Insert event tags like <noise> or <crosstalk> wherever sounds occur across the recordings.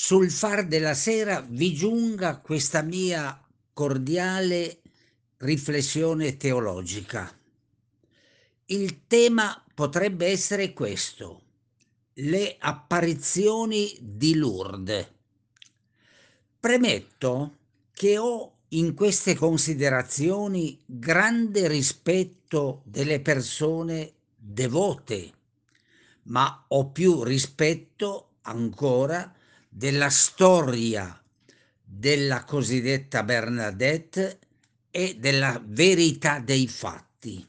Sul far della sera vi giunga questa mia cordiale riflessione teologica. Il tema potrebbe essere questo, le apparizioni di Lourdes. Premetto che ho in queste considerazioni grande rispetto delle persone devote, ma ho più rispetto ancora della storia della cosiddetta Bernadette e della verità dei fatti.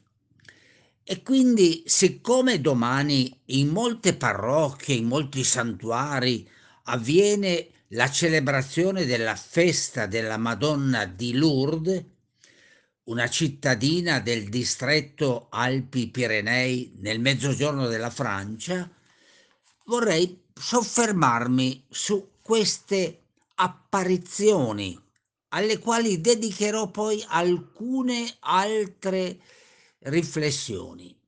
E quindi, siccome domani in molte parrocchie, in molti santuari, avviene la celebrazione della festa della Madonna di Lourdes, una cittadina del distretto Alpi-Pirenei nel mezzogiorno della Francia, vorrei soffermarmi su queste apparizioni alle quali dedicherò poi alcune altre riflessioni.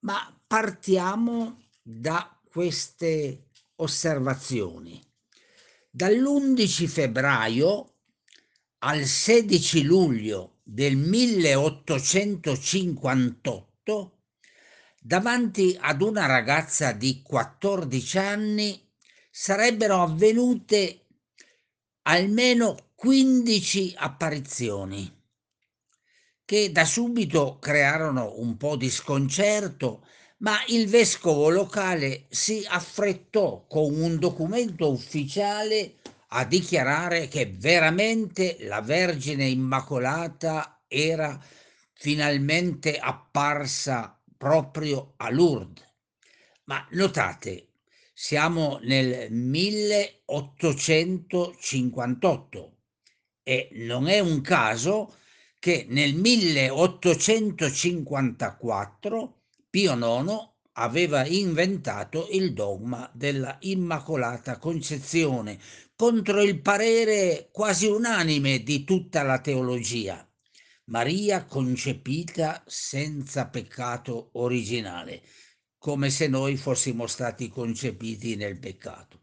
Ma partiamo da queste osservazioni. Dall'11 febbraio al 16 luglio del 1858 davanti ad una ragazza di 14 anni sarebbero avvenute almeno 15 apparizioni che da subito crearono un po' di sconcerto, ma il vescovo locale si affrettò con un documento ufficiale a dichiarare che veramente la Vergine Immacolata era finalmente apparsa proprio a Lourdes. Ma notate, siamo nel 1858 e non è un caso che nel 1854 Pio IX aveva inventato il dogma della Immacolata Concezione contro il parere quasi unanime di tutta la teologia. Maria concepita senza peccato originale, come se noi fossimo stati concepiti nel peccato.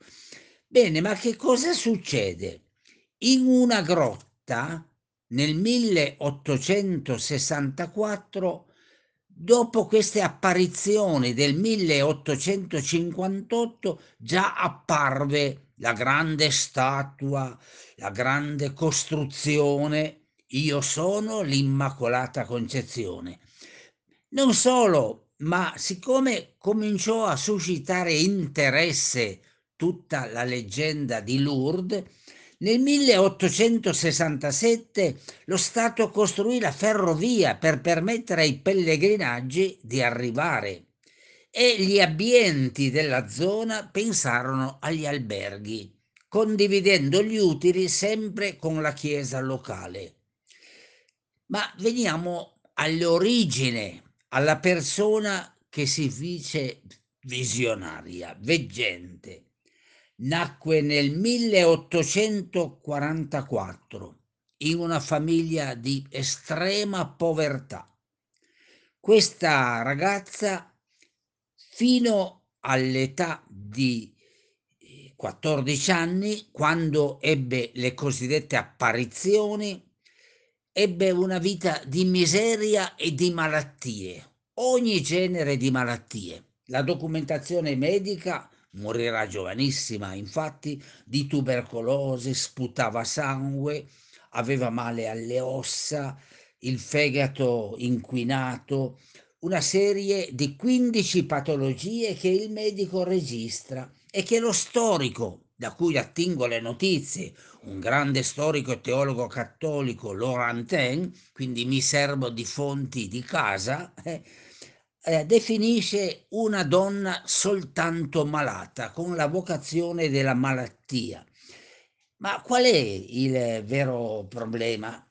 Bene, ma che cosa succede? In una grotta nel 1864, dopo queste apparizioni del 1858, già apparve la grande statua, la grande costruzione io sono l'Immacolata Concezione. Non solo, ma siccome cominciò a suscitare interesse tutta la leggenda di Lourdes, nel 1867 lo Stato costruì la ferrovia per permettere ai pellegrinaggi di arrivare e gli abbienti della zona pensarono agli alberghi, condividendo gli utili sempre con la chiesa locale. Ma veniamo all'origine, alla persona che si dice visionaria, veggente. Nacque nel 1844 in una famiglia di estrema povertà. Questa ragazza fino all'età di 14 anni, quando ebbe le cosiddette apparizioni, ebbe una vita di miseria e di malattie, ogni genere di malattie. La documentazione medica morirà giovanissima, infatti, di tubercolosi, sputava sangue, aveva male alle ossa, il fegato inquinato, una serie di 15 patologie che il medico registra e che lo storico da cui attingo le notizie, un grande storico e teologo cattolico, Laurentin, quindi mi servo di fonti di casa, eh, eh, definisce una donna soltanto malata, con la vocazione della malattia. Ma qual è il vero problema?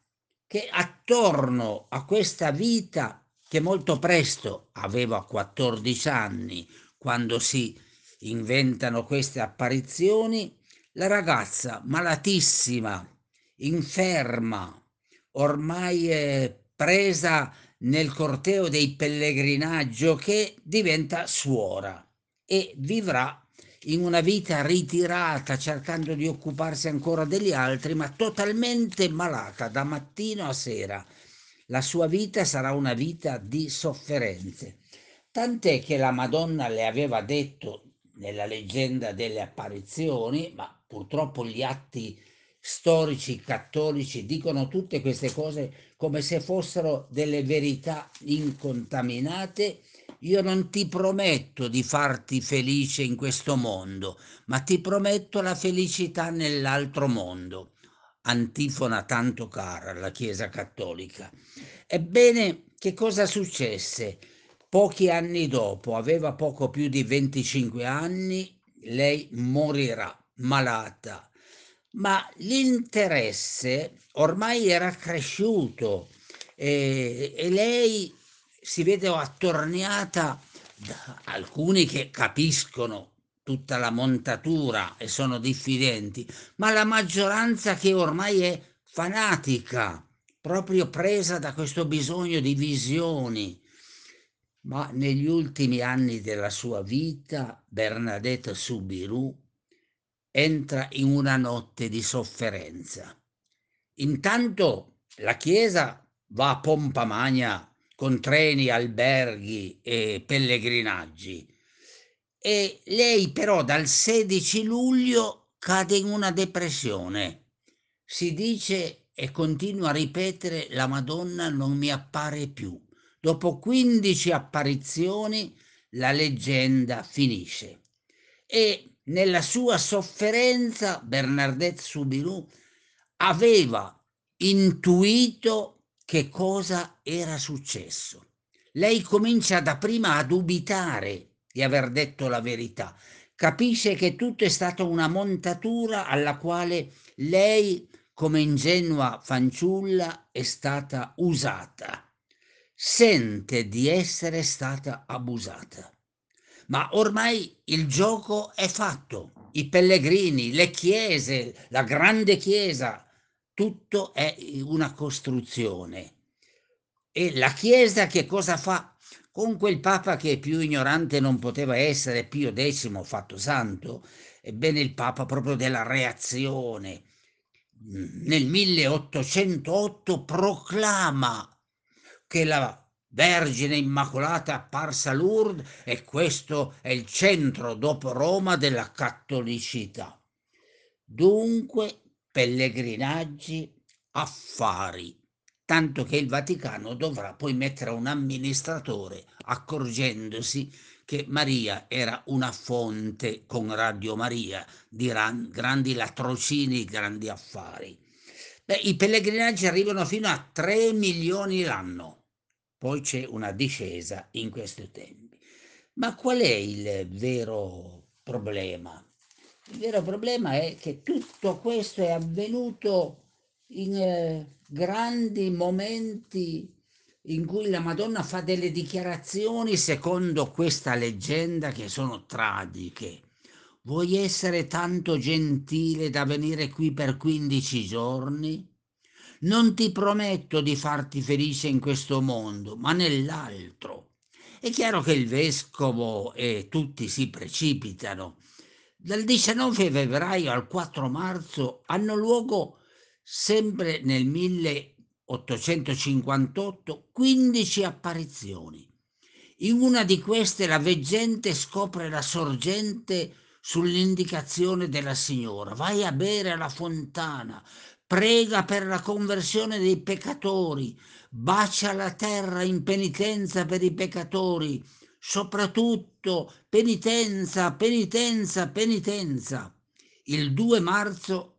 Che attorno a questa vita, che molto presto aveva 14 anni, quando si inventano queste apparizioni, la ragazza malatissima, inferma, ormai presa nel corteo dei pellegrinaggio che diventa suora e vivrà in una vita ritirata, cercando di occuparsi ancora degli altri, ma totalmente malata da mattino a sera. La sua vita sarà una vita di sofferenze. Tant'è che la Madonna le aveva detto nella leggenda delle apparizioni, ma purtroppo gli atti storici cattolici dicono tutte queste cose come se fossero delle verità incontaminate, io non ti prometto di farti felice in questo mondo, ma ti prometto la felicità nell'altro mondo. Antifona tanto cara alla Chiesa Cattolica. Ebbene, che cosa successe? Pochi anni dopo, aveva poco più di 25 anni, lei morirà malata, ma l'interesse ormai era cresciuto e, e lei si vede attorniata da alcuni che capiscono tutta la montatura e sono diffidenti, ma la maggioranza che ormai è fanatica, proprio presa da questo bisogno di visioni. Ma negli ultimi anni della sua vita Bernadette Soubirous entra in una notte di sofferenza. Intanto la Chiesa va a pompa magna con treni, alberghi e pellegrinaggi. E lei però dal 16 luglio cade in una depressione. Si dice e continua a ripetere la Madonna non mi appare più. Dopo 15 apparizioni la leggenda finisce. E nella sua sofferenza Bernadette Soubirous aveva intuito che cosa era successo. Lei comincia dapprima a dubitare di aver detto la verità, capisce che tutto è stata una montatura alla quale lei, come ingenua fanciulla, è stata usata. Sente di essere stata abusata. Ma ormai il gioco è fatto. I pellegrini, le chiese, la grande chiesa tutto è una costruzione. E la Chiesa che cosa fa? Con quel Papa che più ignorante non poteva essere, Pio X fatto santo, ebbene il Papa proprio della reazione, nel 1808 proclama che la Vergine Immacolata apparsa a Lourdes e questo è il centro dopo Roma della cattolicità. Dunque pellegrinaggi, affari, tanto che il Vaticano dovrà poi mettere un amministratore accorgendosi che Maria era una fonte con Radio Maria di grandi latrocini, grandi affari. Beh, I pellegrinaggi arrivano fino a 3 milioni l'anno, poi c'è una discesa in questi tempi. Ma qual è il vero problema? Il vero problema è che tutto questo è avvenuto in eh, grandi momenti in cui la Madonna fa delle dichiarazioni secondo questa leggenda che sono tragiche. Vuoi essere tanto gentile da venire qui per 15 giorni? Non ti prometto di farti felice in questo mondo, ma nell'altro. È chiaro che il vescovo e tutti si precipitano dal 19 febbraio al 4 marzo hanno luogo, sempre nel 1858, 15 apparizioni. In una di queste la veggente scopre la sorgente sull'indicazione della signora. Vai a bere alla fontana, prega per la conversione dei peccatori, bacia la terra in penitenza per i peccatori, soprattutto penitenza, penitenza, penitenza. Il 2 marzo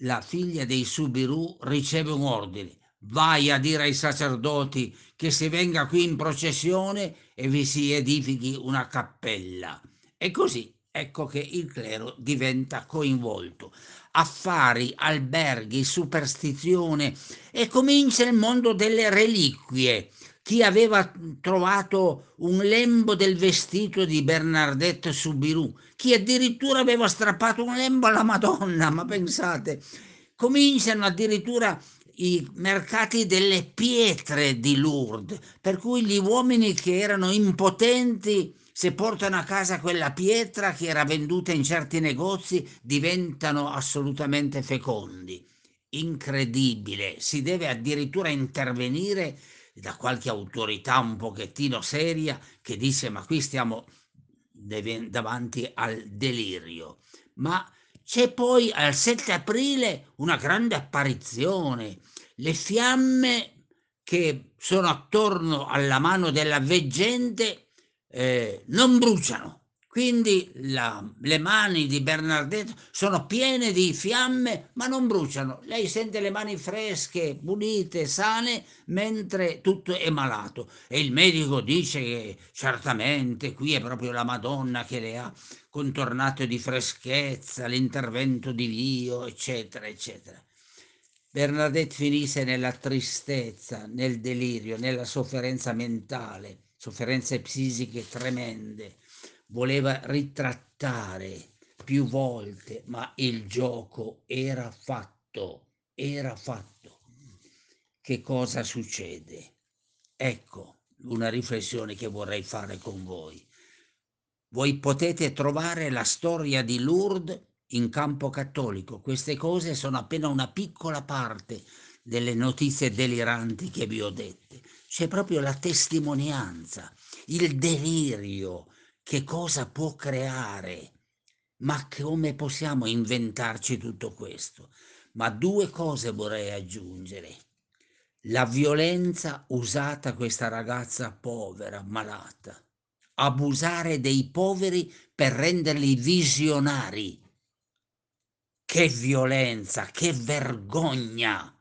la figlia dei Subiru riceve un ordine. Vai a dire ai sacerdoti che si venga qui in processione e vi si edifichi una cappella. E così ecco che il clero diventa coinvolto. Affari, alberghi, superstizione e comincia il mondo delle reliquie chi aveva trovato un lembo del vestito di Bernardette Soubirous, chi addirittura aveva strappato un lembo alla Madonna, ma pensate, cominciano addirittura i mercati delle pietre di Lourdes, per cui gli uomini che erano impotenti se portano a casa quella pietra che era venduta in certi negozi, diventano assolutamente fecondi. Incredibile, si deve addirittura intervenire da qualche autorità un pochettino seria che dice ma qui stiamo davanti al delirio. Ma c'è poi al 7 aprile una grande apparizione, le fiamme che sono attorno alla mano della veggente eh, non bruciano. Quindi la, le mani di Bernardetto sono piene di fiamme, ma non bruciano. Lei sente le mani fresche, pulite, sane, mentre tutto è malato. E il medico dice che certamente qui è proprio la Madonna che le ha contornato di freschezza, l'intervento di Dio, eccetera, eccetera. Bernadette finisse nella tristezza, nel delirio, nella sofferenza mentale, sofferenze psichiche tremende. Voleva ritrattare più volte, ma il gioco era fatto, era fatto. Che cosa succede? Ecco una riflessione che vorrei fare con voi. Voi potete trovare la storia di Lourdes in campo cattolico. Queste cose sono appena una piccola parte delle notizie deliranti che vi ho dette. C'è proprio la testimonianza, il delirio, che cosa può creare. Ma come possiamo inventarci tutto questo? Ma due cose vorrei aggiungere. La violenza usata questa ragazza povera, malata. Abusare dei poveri per renderli visionari che violenza, che vergogna!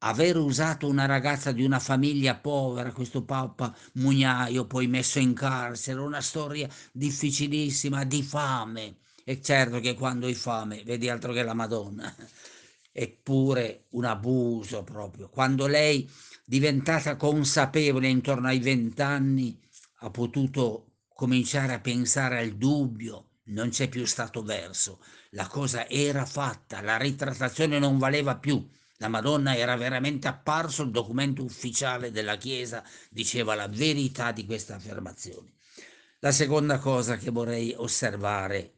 Aver usato una ragazza di una famiglia povera, questo papa mugnaio, poi messo in carcere, una storia difficilissima di fame. E certo che quando hai fame vedi altro che la Madonna. <laughs> Eppure un abuso proprio. Quando lei, diventata consapevole intorno ai vent'anni, ha potuto cominciare a pensare al dubbio, non c'è più stato verso la cosa era fatta, la ritrattazione non valeva più. La Madonna era veramente apparso, il documento ufficiale della Chiesa diceva la verità di questa affermazione. La seconda cosa che vorrei osservare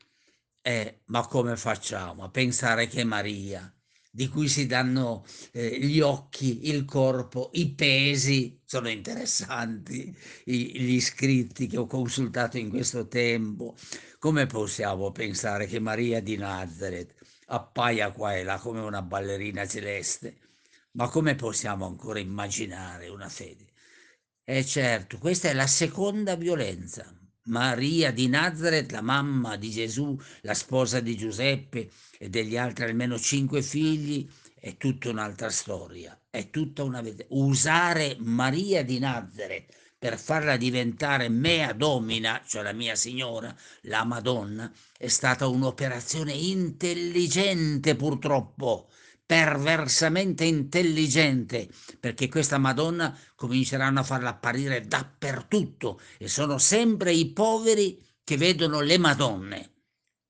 è ma come facciamo a pensare che Maria, di cui si danno eh, gli occhi, il corpo, i pesi, sono interessanti i, gli scritti che ho consultato in questo tempo. Come possiamo pensare che Maria di Nazareth appaia qua e là come una ballerina celeste? Ma come possiamo ancora immaginare una fede? E certo, questa è la seconda violenza. Maria di Nazareth, la mamma di Gesù, la sposa di Giuseppe e degli altri almeno cinque figli, è tutta un'altra storia, è tutta una usare Maria di Nazareth per farla diventare mea domina, cioè la mia signora, la Madonna, è stata un'operazione intelligente purtroppo, perversamente intelligente, perché questa Madonna cominceranno a farla apparire dappertutto e sono sempre i poveri che vedono le Madonne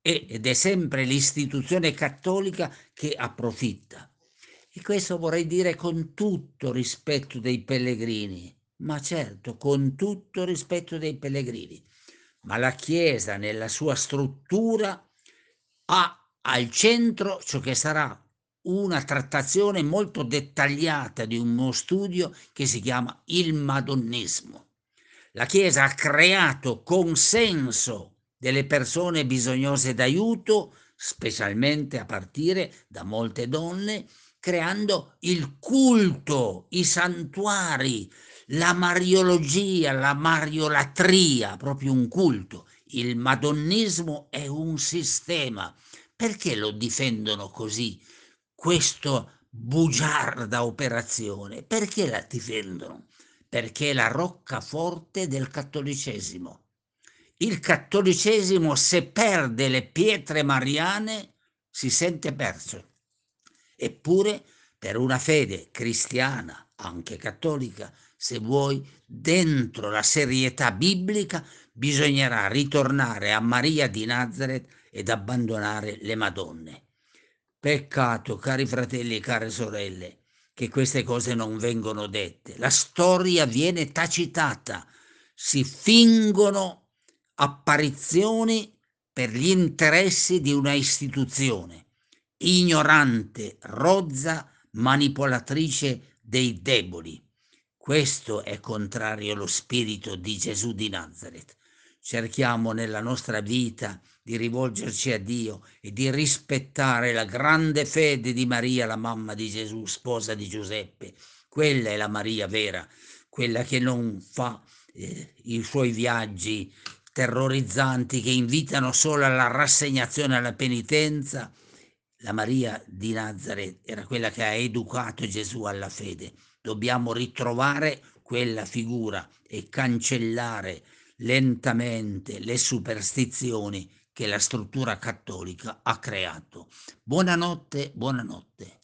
ed è sempre l'istituzione cattolica che approfitta. E questo vorrei dire con tutto rispetto dei pellegrini, ma certo con tutto rispetto dei pellegrini. Ma la Chiesa nella sua struttura ha al centro ciò che sarà una trattazione molto dettagliata di uno studio che si chiama il madonnismo. La Chiesa ha creato consenso delle persone bisognose d'aiuto, specialmente a partire da molte donne, creando il culto, i santuari, la mariologia, la mariolatria, proprio un culto. Il madonnismo è un sistema. Perché lo difendono così? questo bugiarda operazione. Perché la difendono? Perché è la roccaforte del cattolicesimo. Il cattolicesimo, se perde le pietre mariane, si sente perso. Eppure, per una fede cristiana, anche cattolica, se vuoi, dentro la serietà biblica, bisognerà ritornare a Maria di Nazareth ed abbandonare le Madonne. Peccato, cari fratelli e care sorelle, che queste cose non vengono dette. La storia viene tacitata, si fingono apparizioni per gli interessi di una istituzione, ignorante, rozza, manipolatrice dei deboli. Questo è contrario allo spirito di Gesù di Nazareth. Cerchiamo nella nostra vita di rivolgerci a Dio e di rispettare la grande fede di Maria, la mamma di Gesù, sposa di Giuseppe. Quella è la Maria vera, quella che non fa eh, i suoi viaggi terrorizzanti che invitano solo alla rassegnazione alla penitenza. La Maria di Nazareth era quella che ha educato Gesù alla fede. Dobbiamo ritrovare quella figura e cancellare lentamente le superstizioni che la struttura cattolica ha creato. Buonanotte, buonanotte.